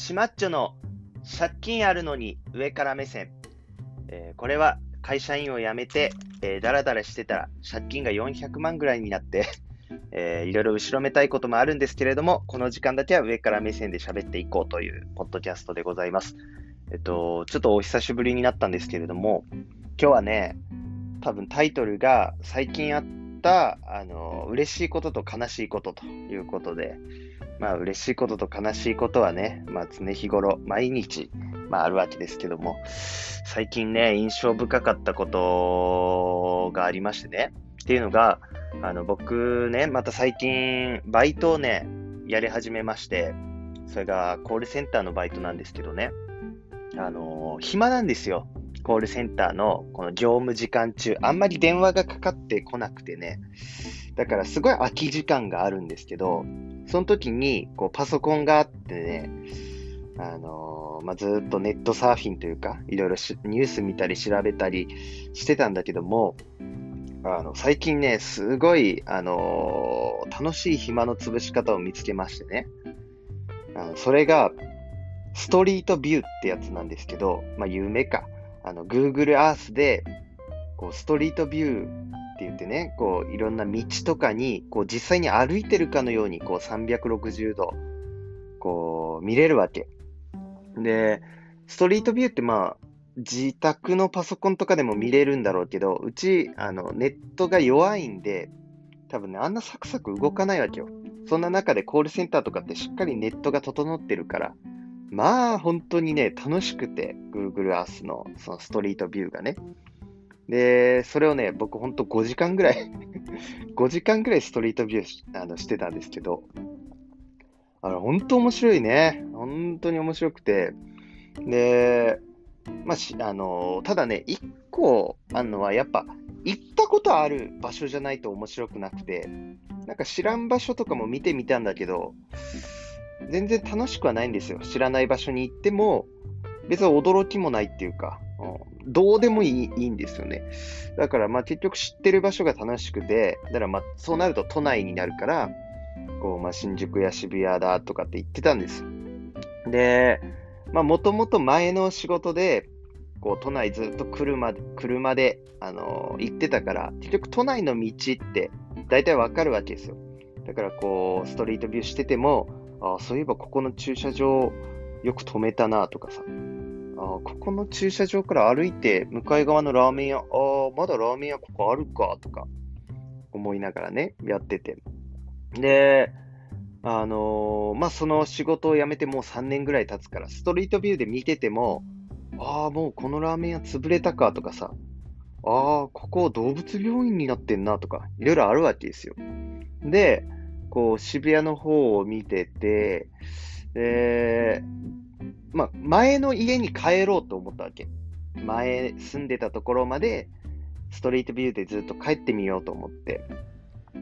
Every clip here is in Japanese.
シマッチョの借金あるのに上から目線。えーこれは会社員を辞めて、えー、だらだらしてたら借金が400万ぐらいになって、えーいろいろ後ろめたいこともあるんですけれども、この時間だけは上から目線で喋っていこうというポッドキャストでございます。えっと、ちょっとお久しぶりになったんですけれども、今日はね、多分タイトルが最近あった、あの、嬉しいことと悲しいことということで、まあ嬉しいことと悲しいことはね、まあ常日頃、毎日、まああるわけですけども、最近ね、印象深かったことがありましてね、っていうのが、あの、僕ね、また最近、バイトをね、やり始めまして、それがコールセンターのバイトなんですけどね、あの暇なんですよ。コールセンターのこの業務時間中、あんまり電話がかかってこなくてね、だからすごい空き時間があるんですけど、その時にこうパソコンがあってね、あのーまあ、ずっとネットサーフィンというか、いろいろニュース見たり調べたりしてたんだけども、あの最近ね、すごい、あのー楽しい暇の潰し方を見つけましてね、あのそれが、ストリートビューってやつなんですけど、まあ、有名か。あの、Google Earth で、こう、ストリートビューって言ってね、こう、いろんな道とかに、こう、実際に歩いてるかのように、こう、360度、こう、見れるわけ。で、ストリートビューって、まあ、自宅のパソコンとかでも見れるんだろうけど、うち、あの、ネットが弱いんで、多分ね、あんなサクサク動かないわけよ。そんな中でコールセンターとかってしっかりネットが整ってるから、まあ、本当にね、楽しくて、Google Earth のそのストリートビューがね。で、それをね、僕本当5時間ぐらい、5時間ぐらいストリートビューしあのしてたんですけど、あの、本当面白いね。本当に面白くて。で、まあ、し、あの、ただね、一個あるのは、やっぱ、行ったことある場所じゃないと面白くなくて、なんか知らん場所とかも見てみたんだけど、全然楽しくはないんですよ。知らない場所に行っても、別に驚きもないっていうか、うんどうでもいいいいんですよね。だからまあ結局知ってる場所が楽しくて、だからまあそうなると都内になるから、こうまあ新宿や渋谷だとかって言ってたんです。で、まあもともと前の仕事で、こう都内ずっと車で、車で、あのー行ってたから、結局都内の道って大体わかるわけですよ。だからこう、ストリートビューしてても、あそういえばここの駐車場よく止めたなとかさ、あここの駐車場から歩いて向かい側のラーメン屋、あーまだラーメン屋ここあるかとか思いながらね、やってて。で、あのーまあ、その仕事を辞めてもう3年ぐらい経つから、ストリートビューで見てても、ああ、もうこのラーメン屋潰れたかとかさ、ああ、ここ動物病院になってんなとか、いろいろあるわけですよ。で、こう渋谷の方を見てて、で、まあ、前の家に帰ろうと思ったわけ。前住んでたところまで、ストリートビューでずっと帰ってみようと思って。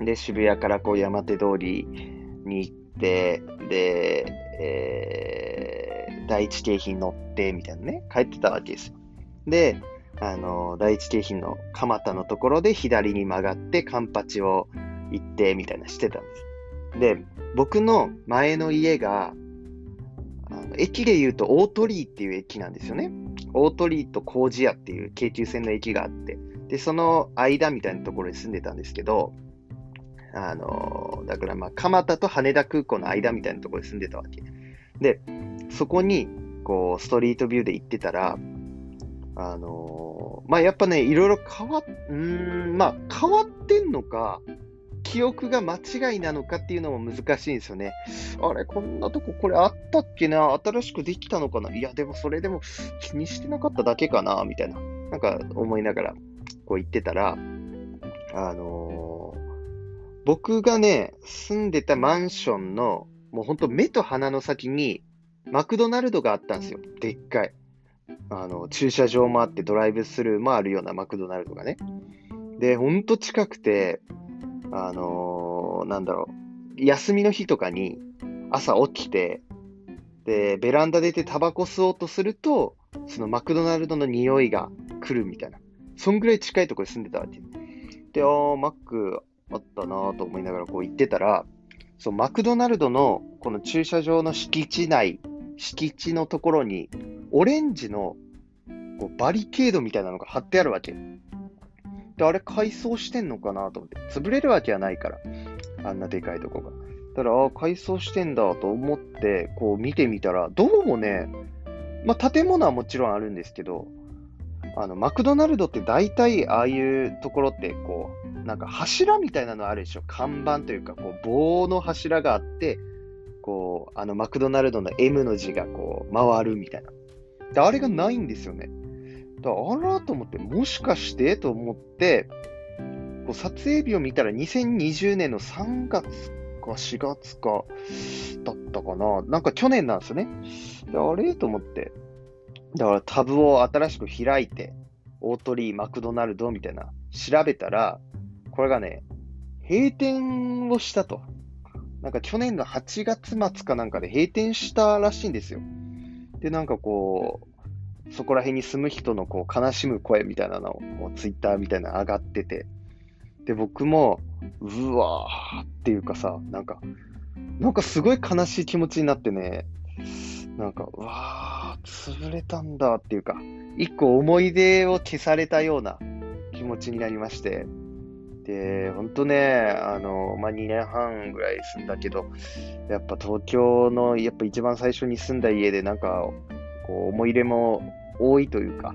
で、渋谷からこう山手通りに行って、で、えー、第一京浜乗って、みたいなね、帰ってたわけですよ。で、あの、第一京浜の蒲田のところで左に曲がって、カンパチを行って、みたいなしてたんです。で、僕の前の家が、あの駅で言うと大鳥居っていう駅なんですよね。大鳥居と工事屋っていう京急線の駅があって、で、その間みたいなところに住んでたんですけど、あの、だからまあ、蒲田と羽田空港の間みたいなところに住んでたわけ。で、そこに、こう、ストリートビューで行ってたら、あのまあ、やっぱね、いろいろ変わっ、うーん、まあ、変わってんのか、記憶が間違いなのかっていうのも難しいんですよね。あれ、こんなとここれあったっけな？新しくできたのかな？いや、でもそれでも気にしてなかっただけかな？みたいな。なんか思いながら、こう言ってたら、あのー僕がね、住んでたマンションの、もうほんと目と鼻の先に、マクドナルドがあったんですよ。でっかい。あの、駐車場もあって、ドライブスルーもあるようなマクドナルドがね。で、ほんと近くて、あのーなんだろう、休みの日とかに朝起きて、で、ベランダ出てタバコ吸おうとすると、そのマクドナルドの匂いが来るみたいな。そんぐらい近いところに住んでたわけ。で、あー、マックあったなと思いながらこう行ってたら、そう、マクドナルドのこの駐車場の敷地内敷地のところに、オレンジのこうバリケードみたいなのが貼ってあるわけ。で、あれ改装してんのかなと思って。潰れるわけはないから。あんなでかいとこが。だから、ああ、改装してんだと思って、こう見てみたら、どうもね、まあ、建物はもちろんあるんですけど、あの、マクドナルドって大体ああいうところって、こう、なんか柱みたいなのあるでしょ看板というか、こう、棒の柱があって、こう、あの、マクドナルドの M の字がこう、回るみたいな。で、あれがないんですよね。だあらと思って、もしかしてと思って、こう撮影日を見たら2020年の3月か4月かだったかな。なんか去年なんですよね。であれと思って。だからタブを新しく開いて、大鳥マクドナルドみたいな調べたら、これがね、閉店をしたと。なんか去年の8月末かなんかで閉店したらしいんですよ。で、なんかこう、そこら辺に住む人のこう悲しむ声みたいなのをツイッターみたいなの上がってて、で、僕も、うわーっていうかさ、なんか、なんかすごい悲しい気持ちになってね、なんか、うわー、潰れたんだっていうか、一個思い出を消されたような気持ちになりまして、で、ほんとね、あの、まあ、2年半ぐらい住んだけど、やっぱ東京の、やっぱ一番最初に住んだ家で、なんか、こう、思い入れも多いというか、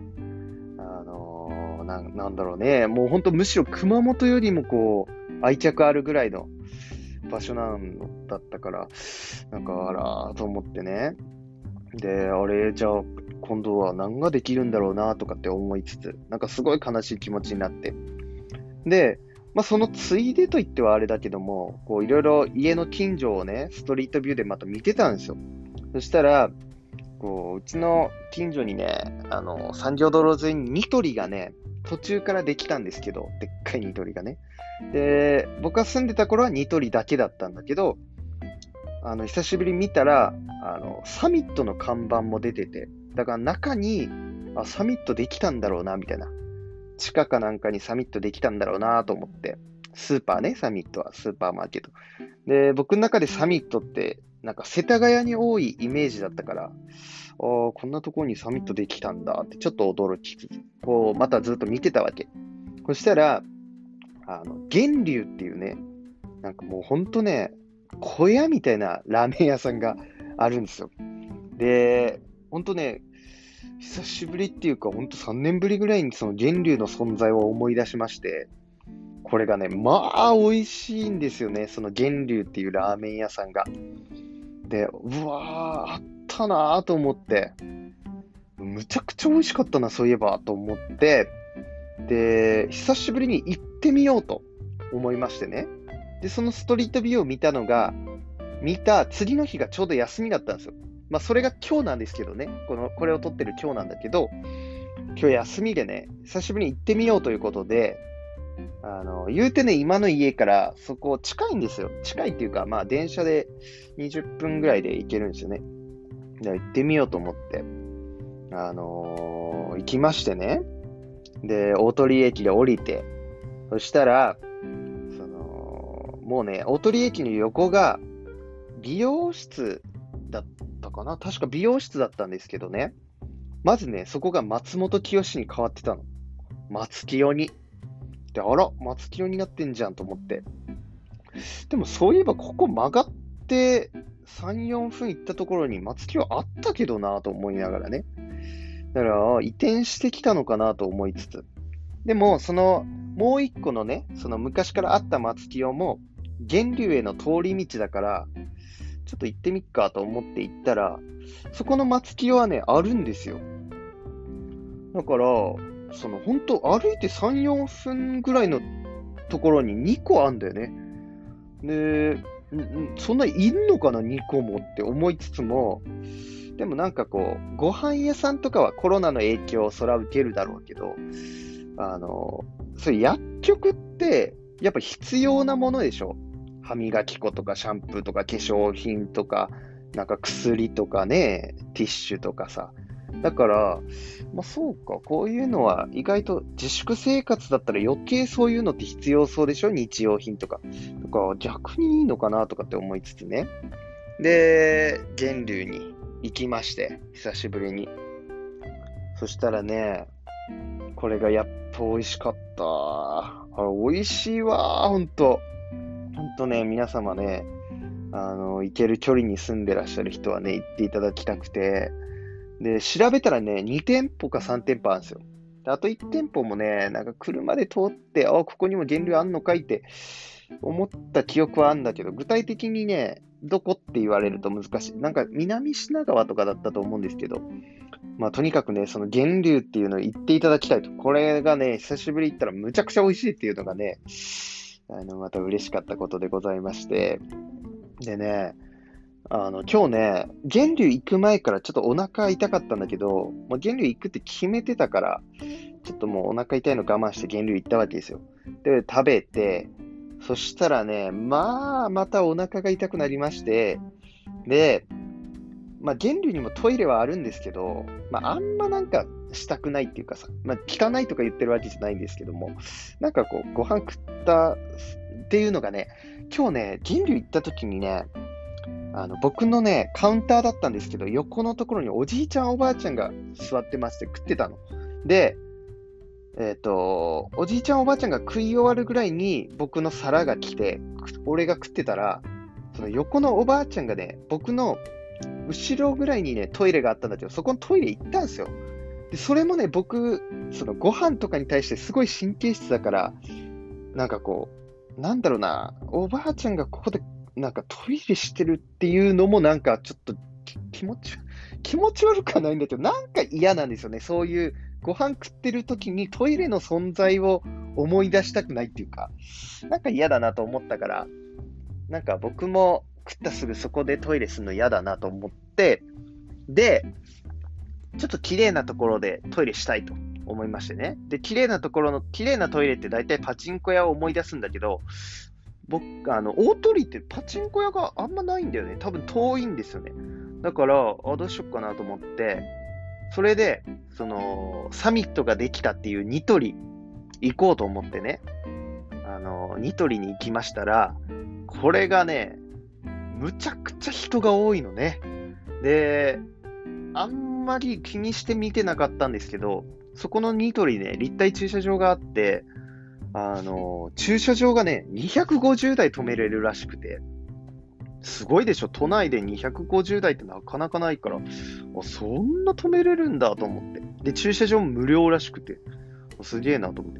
ななんだろうね、もう本当むしろ熊本よりもこう、愛着あるぐらいの場所なんだったから、なんかあらと思ってね。で、あれ、じゃあ今度は何ができるんだろうなとかって思いつつ、なんかすごい悲しい気持ちになって。で、まあ、そのついでと言ってはあれだけども、こういろいろ家の近所をね、ストリートビューでまた見てたんですよ。そしたら、こう、うちの近所にね、あの、産業道路沿いにニトリがね、途中からできたん。ですけど、でっかいニトリがね。で、僕が住ん。でた頃はニトリだけだったん。だけど、あの、久しぶりに見たら、あの、サミットの看板も出てて、だから中に、あ、サミットできたん。だろうな、みたいな。地下かなん。かにサミットできたん。だろうなと思って。スーパーね、サミットは、スーパーマーケット。で、僕の中でサミットって、なんか世田谷に多いイメージだったから、ああ、こんなところにサミットできたんだってちょっと驚きつつ、こう、またずっと見てたわけ。そしたら、あの、源流っていうね、なんかもうほんとね、小屋みたいなラーメン屋さんがあるんですよ。で、ほんとね、久しぶりっていうか、ほんと3年ぶりぐらいにその源流の存在を思い出しまして、これがね、まあ美味しいんですよね、その源流っていうラーメン屋さんが。で、うわー、あったなと思って、むちゃくちゃ美味しかったな、そういえば、と思って、で、久しぶりに行ってみようと思いましてね。で、そのストリートビューを見たのが、見た次の日がちょうど休みだったんですよ。まあ、それが今日なんですけどね。この、これを撮ってる今日なんだけど、今日休みでね、久しぶりに行ってみようということで、あの、言うてね、今の家からそこ近いんですよ。近いっていうか、まあ電車で20分ぐらいで行けるんですよね。じゃあ行ってみようと思って、あのー、行きましてね。で、大鳥駅で降りて、そしたら、その、もうね、大鳥駅の横が美容室だったかな？確か美容室だったんですけどね。まずね、そこが松本清に変わってたの。松清に。で、あら、松清になってんじゃんと思って。でもそういえばここ曲がって3、4分行ったところに松清あったけどなと思いながらね。だから、移転してきたのかなと思いつつ。でも、その、もう一個のね、その昔からあった松清も、源流への通り道だから、ちょっと行ってみっかと思って行ったら、そこの松清はね、あるんですよ。だから、その本当歩いて3、4分ぐらいのところに2個あんだよね。で、そんないんのかな、2個もって思いつつも、でもなんかこう、ご飯屋さんとかはコロナの影響をそら受けるだろうけど、あの、そういう薬局って、やっぱ必要なものでしょ。歯磨き粉とかシャンプーとか化粧品とか、なんか薬とかね、ティッシュとかさ。だから、まあそうか、こういうのは意外と自粛生活だったら余計そういうのって必要そうでしょ？日用品とか。とか逆にいいのかなとかって思いつつね。で、源流に行きまして、久しぶりに。そしたらね、これがやっぱ美味しかった。あ、美味しいわ、ほんと。ほんとね、皆様ね、あの、行ける距離に住んでらっしゃる人はね、行っていただきたくて、で、調べたらね、2店舗か3店舗あるんですよ。であと1店舗もね、なんか車で通って、あ、ここにも源流あんのかいって思った記憶はあるんだけど、具体的にね、どこって言われると難しい。なんか南品川とかだったと思うんですけど、まあとにかくね、その源流っていうのを言っていただきたいと。これがね、久しぶり行ったらむちゃくちゃ美味しいっていうのがね、あの、また嬉しかったことでございまして、でね、あの、今日ね、源流行く前からちょっとお腹痛かったんだけど、まあ、源流行くって決めてたから、ちょっともうお腹痛いの我慢して源流行ったわけですよ。で、食べて、そしたらね、まあ、またお腹が痛くなりまして、で、まあ、源流にもトイレはあるんですけど、まあ、あんまなんかしたくないっていうかさ、まあ、汚いとか言ってるわけじゃないんですけども、なんかこう、ご飯食ったっていうのがね、今日ね、源流行った時にね、あの僕のね、カウンターだったんですけど、横のところにおじいちゃん、おばあちゃんが座ってまして食ってたの。で、えっ、ー、と、おじいちゃん、おばあちゃんが食い終わるぐらいに僕の皿が来て、俺が食ってたら、その横のおばあちゃんがね、僕の後ろぐらいにね、トイレがあったんだけど、そこのトイレ行ったんですよ。で、それもね、僕、そのご飯とかに対してすごい神経質だから、なんかこう、なんだろうな、おばあちゃんがここでなんかトイレしてるっていうのもなんかちょっと気持ち、気持ち悪くはないんだけど、なんか嫌なんですよね。そういうご飯食ってる時にトイレの存在を思い出したくないっていうか、なんか嫌だなと思ったから、なんか僕も食ったすぐそこでトイレするの嫌だなと思って、で、ちょっと綺麗なところでトイレしたいと思いましてね。で、綺麗なところの、綺麗なトイレって大体パチンコ屋を思い出すんだけど、僕、あの、大鳥居ってパチンコ屋があんまないんだよね。多分遠いんですよね。だから、あ、どうしよっかなと思って、それで、その、サミットができたっていうニトリ行こうと思ってね、あの、ニトリに行きましたら、これがね、むちゃくちゃ人が多いのね。で、あんまり気にして見てなかったんですけど、そこのニトリね、立体駐車場があって、あの、駐車場がね、250台止めれるらしくて、すごいでしょ都内で250台ってなかなかないから、あ、そんな止めれるんだと思って。で、駐車場も無料らしくて、すげえなと思って。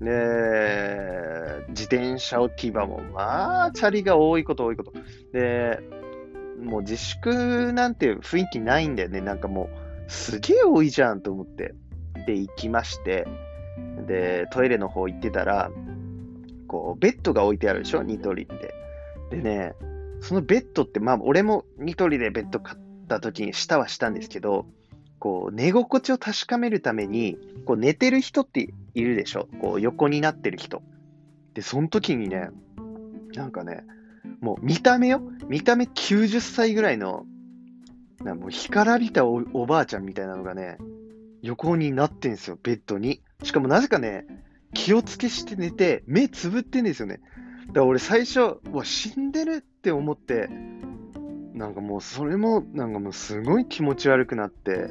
で、自転車置き場も、まあ、チャリが多いこと多いこと。で、もう自粛なんて雰囲気ないんだよね。なんかもう、すげえ多いじゃんと思って。で、行きまして、で、トイレの方行ってたら、こう、ベッドが置いてあるでしょ？ニトリって。でね、そのベッドって、まあ、俺もニトリでベッド買った時に下はしたんですけど、こう、寝心地を確かめるために、こう、寝てる人っているでしょ？こう、横になってる人。で、その時にね、なんかね、もう見た目よ？見た目90歳ぐらいの、なもう干からびたおばあちゃんみたいなのがね、横になってんすよ、ベッドに。しかもなぜかね、気をつけして寝て、目つぶってんですよね。だから俺最初、うわ、死んでるって思って、なんかもうそれも、なんかもうすごい気持ち悪くなって、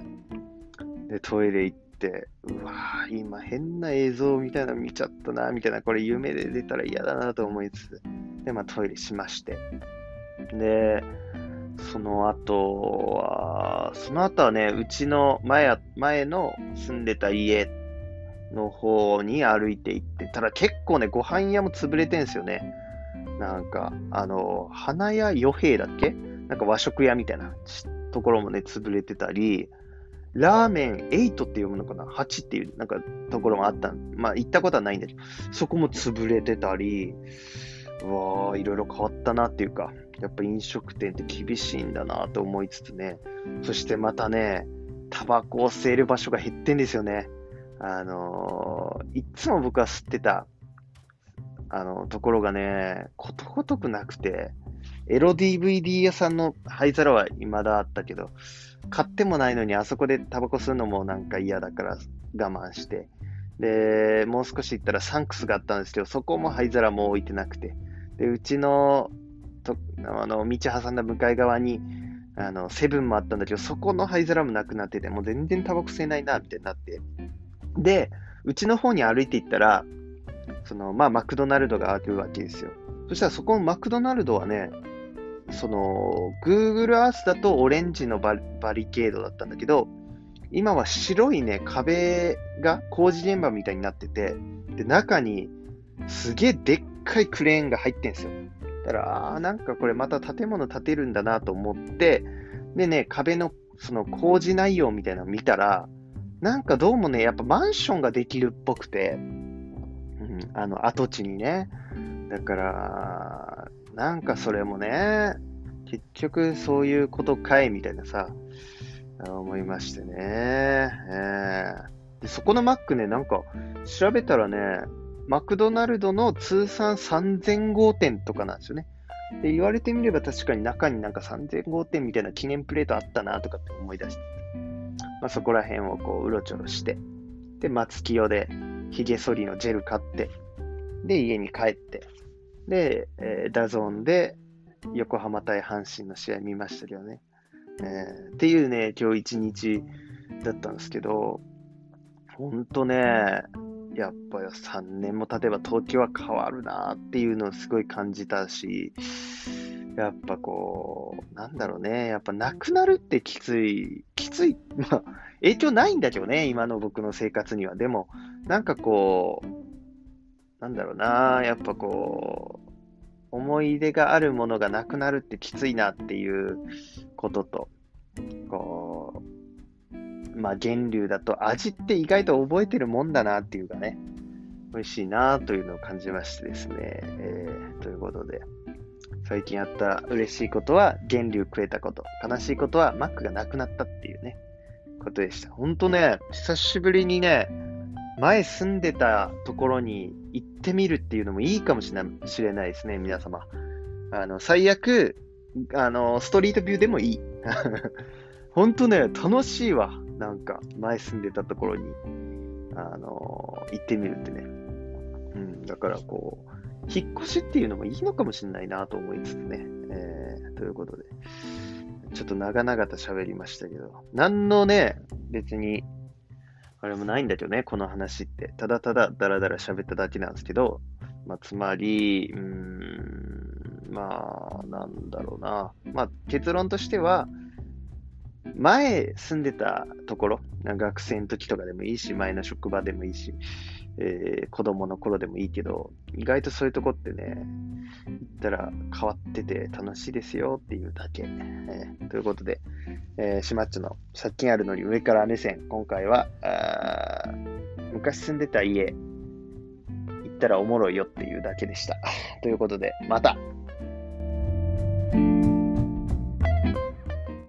で、トイレ行って、うわぁ、今変な映像みたいなの見ちゃったな、みたいな、これ夢で出たら嫌だなと思いつつ、で、まあトイレしまして。で、その後は、その後はね、うちの前前の住んでた家の方に歩いて行って、ただ結構ね、ご飯屋も潰れてんすよね。なんか、あの、花屋与兵だっけ？なんか和食屋みたいなところもね、潰れてたり、ラーメン8って読むのかな ?8 っていうなんかところもあった。まあ行ったことはないんだけど、そこも潰れてたり、うわー、いろいろ変わったなっていうか、やっぱ飲食店って厳しいんだなと思いつつね、そしてまたね、タバコを吸える場所が減ってんですよね。あのー、いつも僕は吸ってた、あの、ところがね、ことごとくなくて、エロ DVD 屋さんの灰皿は未だあったけど、買ってもないのにあそこでタバコ吸うのもなんか嫌だから我慢して、で、もう少し行ったらサンクスがあったんですけど、そこも灰皿も置いてなくて、で、うちのとあの道挟んだ向かい側に、あの、セブンもあったんだけど、そこの灰皿もなくなってて、もう全然タバコ吸えないな、みたいになって。で、うちの方に歩いていったら、その、まあ、マクドナルドがあるわけですよ。そしたらそこのマクドナルドはね、その、Google Earth だとオレンジのバリケードだったんだけど、今は白いね、壁が工事現場みたいになってて、で、中にすげえでっかいクレーンが入ってんすよ。だから、あなんかこれまた建物建てるんだなと思って、でね、壁のその工事内容みたいなの見たら、なんかどうもね、やっぱマンションができるっぽくて、うん、あの跡地にね。だから、なんかそれもね、結局そういうことかいみたいなさ、思いましてね。えー、でそこのマックね、なんか調べたらね、マクドナルドの通算3000号店とかなんですよね。で、言われてみれば確かに中になんか3000号店みたいな記念プレートあったなとかって思い出して、まあ、そこら辺をこううろちょろして、で、松清で髭剃りのジェル買って、で、家に帰って、で、えー、ダゾーンで横浜対阪神の試合見ましたけどね。えー、っていうね、今日一日だったんですけど、ほんとね、やっぱよ3年も経てば東京は変わるなっていうのをすごい感じたし、やっぱこう、なんだろうね、やっぱなくなるってきつい、きつい、まあ、影響ないんだけどね、今の僕の生活には。でも、なんかこう、なんだろうな、やっぱこう、思い出があるものがなくなるってきついなっていうことと、こう、まあ、源流だと味って意外と覚えてるもんだなっていうかね、美味しいなというのを感じましてですね、えー、ということで、最近あった嬉しいことは源流食えたこと、悲しいことはマックがなくなったっていうね、ことでした。ほんとね、久しぶりにね、前住んでたところに行ってみるっていうのもいいかもしれないですね、皆様。あの、最悪、あの、ストリートビューでもいい。ほんとね、楽しいわ。なんか、前住んでたところに、あの、行ってみるってね。うん、だからこう、引っ越しっていうのもいいのかもしれないなと思いつつね。えー、ということで、ちょっと長々と喋りましたけど、何のね、別に、あれもないんだけどね、この話って。ただただダラダラ喋っただけなんですけど、まあ、つまり、うーん、まあ、なんだろうな。まあ、結論としては、前住んでたところ、学生の時とかでもいいし、前の職場でもいいし、えー、子供の頃でもいいけど、意外とそういうとこってね、行ったら変わってて楽しいですよっていうだけ。えー、ということで、えー、シマッチョの借金あるのに上から目線、今回は、昔住んでた家、行ったらおもろいよっていうだけでした。ということで、また